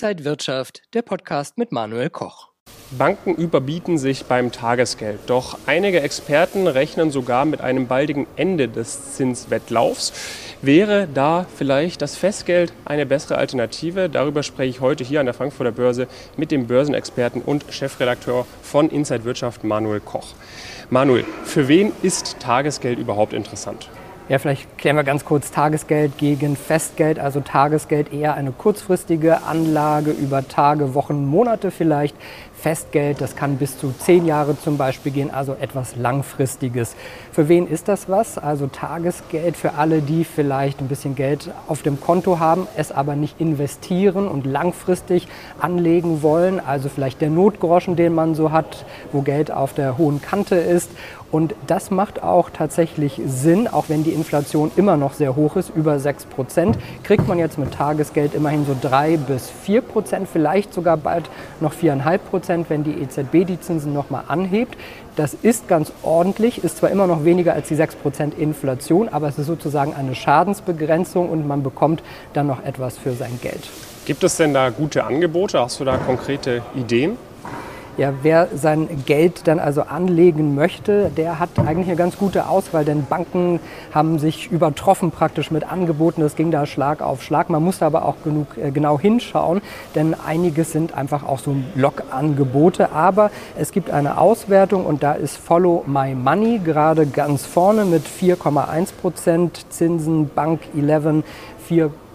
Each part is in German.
Inside Wirtschaft, der Podcast mit Manuel Koch. Banken überbieten sich beim Tagesgeld. Doch einige Experten rechnen sogar mit einem baldigen Ende des Zinswettlaufs. Wäre da vielleicht das Festgeld eine bessere Alternative? Darüber spreche ich heute hier an der Frankfurter Börse mit dem Börsenexperten und Chefredakteur von Inside Wirtschaft, Manuel Koch. Manuel, für wen ist Tagesgeld überhaupt interessant? Ja, vielleicht klären wir ganz kurz Tagesgeld gegen Festgeld. Also Tagesgeld eher eine kurzfristige Anlage über Tage, Wochen, Monate vielleicht. Festgeld, das kann bis zu zehn Jahre zum Beispiel gehen, also etwas Langfristiges. Für wen ist das was? Also Tagesgeld für alle, die vielleicht ein bisschen Geld auf dem Konto haben, es aber nicht investieren und langfristig anlegen wollen. Also vielleicht der Notgroschen, den man so hat, wo Geld auf der hohen Kante ist. Und das macht auch tatsächlich Sinn, auch wenn die Inflation immer noch sehr hoch ist, über 6 Prozent, kriegt man jetzt mit Tagesgeld immerhin so 3 bis 4 Prozent, vielleicht sogar bald noch 4,5 Prozent, wenn die EZB die Zinsen nochmal anhebt. Das ist ganz ordentlich, ist zwar immer noch weniger als die 6 Prozent Inflation, aber es ist sozusagen eine Schadensbegrenzung und man bekommt dann noch etwas für sein Geld. Gibt es denn da gute Angebote? Hast du da konkrete Ideen? Ja, wer sein Geld dann also anlegen möchte, der hat eigentlich eine ganz gute Auswahl, denn Banken haben sich übertroffen praktisch mit Angeboten. Das ging da Schlag auf Schlag. Man muss aber auch genug, äh, genau hinschauen, denn einiges sind einfach auch so Log-Angebote. Aber es gibt eine Auswertung und da ist Follow My Money gerade ganz vorne mit 4,1 Prozent Zinsen, Bank 11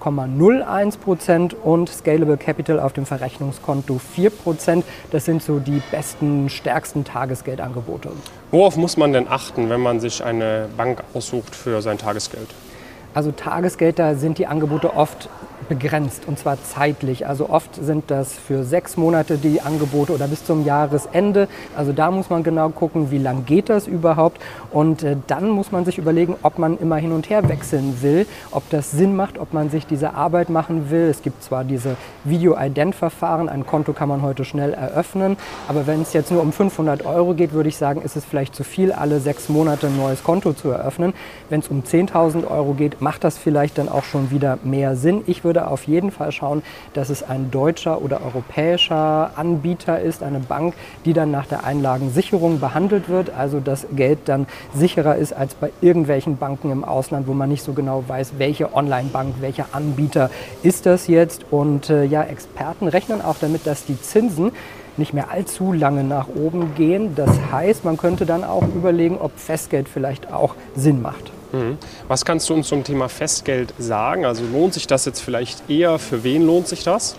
4,01 Prozent und Scalable Capital auf dem Verrechnungskonto 4 Prozent. Das sind so die besten, stärksten Tagesgeldangebote. Worauf muss man denn achten, wenn man sich eine Bank aussucht für sein Tagesgeld? Also Tagesgeld, da sind die Angebote oft begrenzt und zwar zeitlich. Also oft sind das für sechs Monate die Angebote oder bis zum Jahresende. Also da muss man genau gucken, wie lang geht das überhaupt. Und äh, dann muss man sich überlegen, ob man immer hin und her wechseln will, ob das Sinn macht, ob man sich diese Arbeit machen will. Es gibt zwar diese Video-Ident-Verfahren, ein Konto kann man heute schnell eröffnen, aber wenn es jetzt nur um 500 Euro geht, würde ich sagen, ist es vielleicht zu viel, alle sechs Monate ein neues Konto zu eröffnen. Wenn es um 10.000 Euro geht, macht das vielleicht dann auch schon wieder mehr Sinn. Ich würde auf jeden Fall schauen, dass es ein deutscher oder europäischer Anbieter ist, eine Bank, die dann nach der Einlagensicherung behandelt wird, also das Geld dann sicherer ist als bei irgendwelchen Banken im Ausland, wo man nicht so genau weiß, welche Online-Bank, welcher Anbieter ist das jetzt. Und äh, ja, Experten rechnen auch damit, dass die Zinsen nicht mehr allzu lange nach oben gehen. Das heißt, man könnte dann auch überlegen, ob Festgeld vielleicht auch Sinn macht. Mhm. Was kannst du uns zum Thema Festgeld sagen? Also lohnt sich das jetzt vielleicht eher? Für wen lohnt sich das?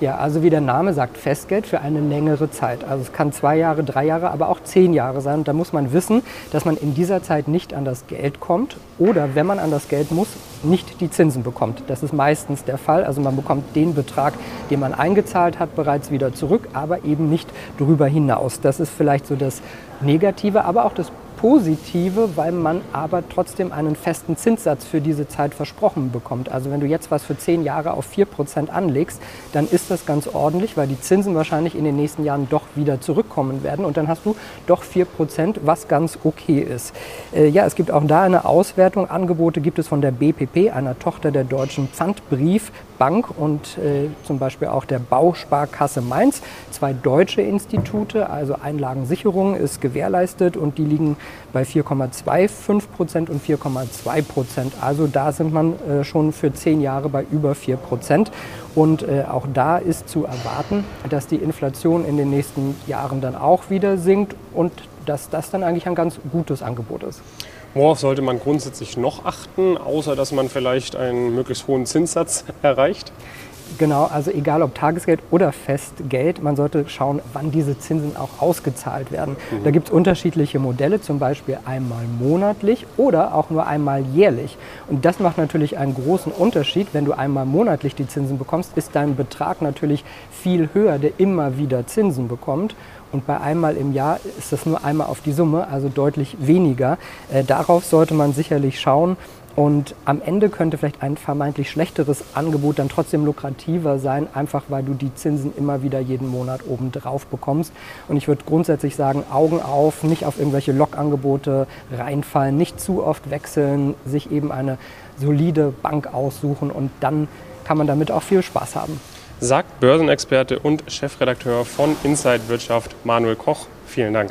Ja, also wie der Name sagt, Festgeld für eine längere Zeit. Also es kann zwei Jahre, drei Jahre, aber auch zehn Jahre sein. Und da muss man wissen, dass man in dieser Zeit nicht an das Geld kommt oder wenn man an das Geld muss, nicht die Zinsen bekommt. Das ist meistens der Fall. Also man bekommt den Betrag, den man eingezahlt hat, bereits wieder zurück, aber eben nicht darüber hinaus. Das ist vielleicht so das Negative, aber auch das Positive, weil man aber trotzdem einen festen Zinssatz für diese Zeit versprochen bekommt. Also wenn du jetzt was für zehn Jahre auf 4% anlegst, dann ist das ganz ordentlich, weil die Zinsen wahrscheinlich in den nächsten Jahren doch wieder zurückkommen werden und dann hast du doch 4%, was ganz okay ist. Äh, ja, es gibt auch da eine Auswertung. Angebote gibt es von der BPP, einer Tochter der Deutschen Pfandbriefbank und äh, zum Beispiel auch der Bausparkasse Mainz. Zwei deutsche Institute, also Einlagensicherung ist gewährleistet und die liegen bei 4,25 Prozent und 4,2 Prozent. Also da sind man äh, schon für zehn Jahre bei über 4 Prozent. Und äh, auch da ist zu erwarten, dass die Inflation in den nächsten Jahren dann auch wieder sinkt und dass das dann eigentlich ein ganz gutes Angebot ist. Worauf sollte man grundsätzlich noch achten, außer dass man vielleicht einen möglichst hohen Zinssatz erreicht? Genau, also egal ob Tagesgeld oder Festgeld, man sollte schauen, wann diese Zinsen auch ausgezahlt werden. Mhm. Da gibt es unterschiedliche Modelle, zum Beispiel einmal monatlich oder auch nur einmal jährlich. Und das macht natürlich einen großen Unterschied. Wenn du einmal monatlich die Zinsen bekommst, ist dein Betrag natürlich viel höher, der immer wieder Zinsen bekommt. Und bei einmal im Jahr ist das nur einmal auf die Summe, also deutlich weniger. Äh, darauf sollte man sicherlich schauen. Und am Ende könnte vielleicht ein vermeintlich schlechteres Angebot dann trotzdem lukrativer sein, einfach weil du die Zinsen immer wieder jeden Monat oben drauf bekommst. Und ich würde grundsätzlich sagen, Augen auf, nicht auf irgendwelche Log-Angebote reinfallen, nicht zu oft wechseln, sich eben eine solide Bank aussuchen und dann kann man damit auch viel Spaß haben. sagt Börsenexperte und Chefredakteur von Inside Wirtschaft Manuel Koch. Vielen Dank.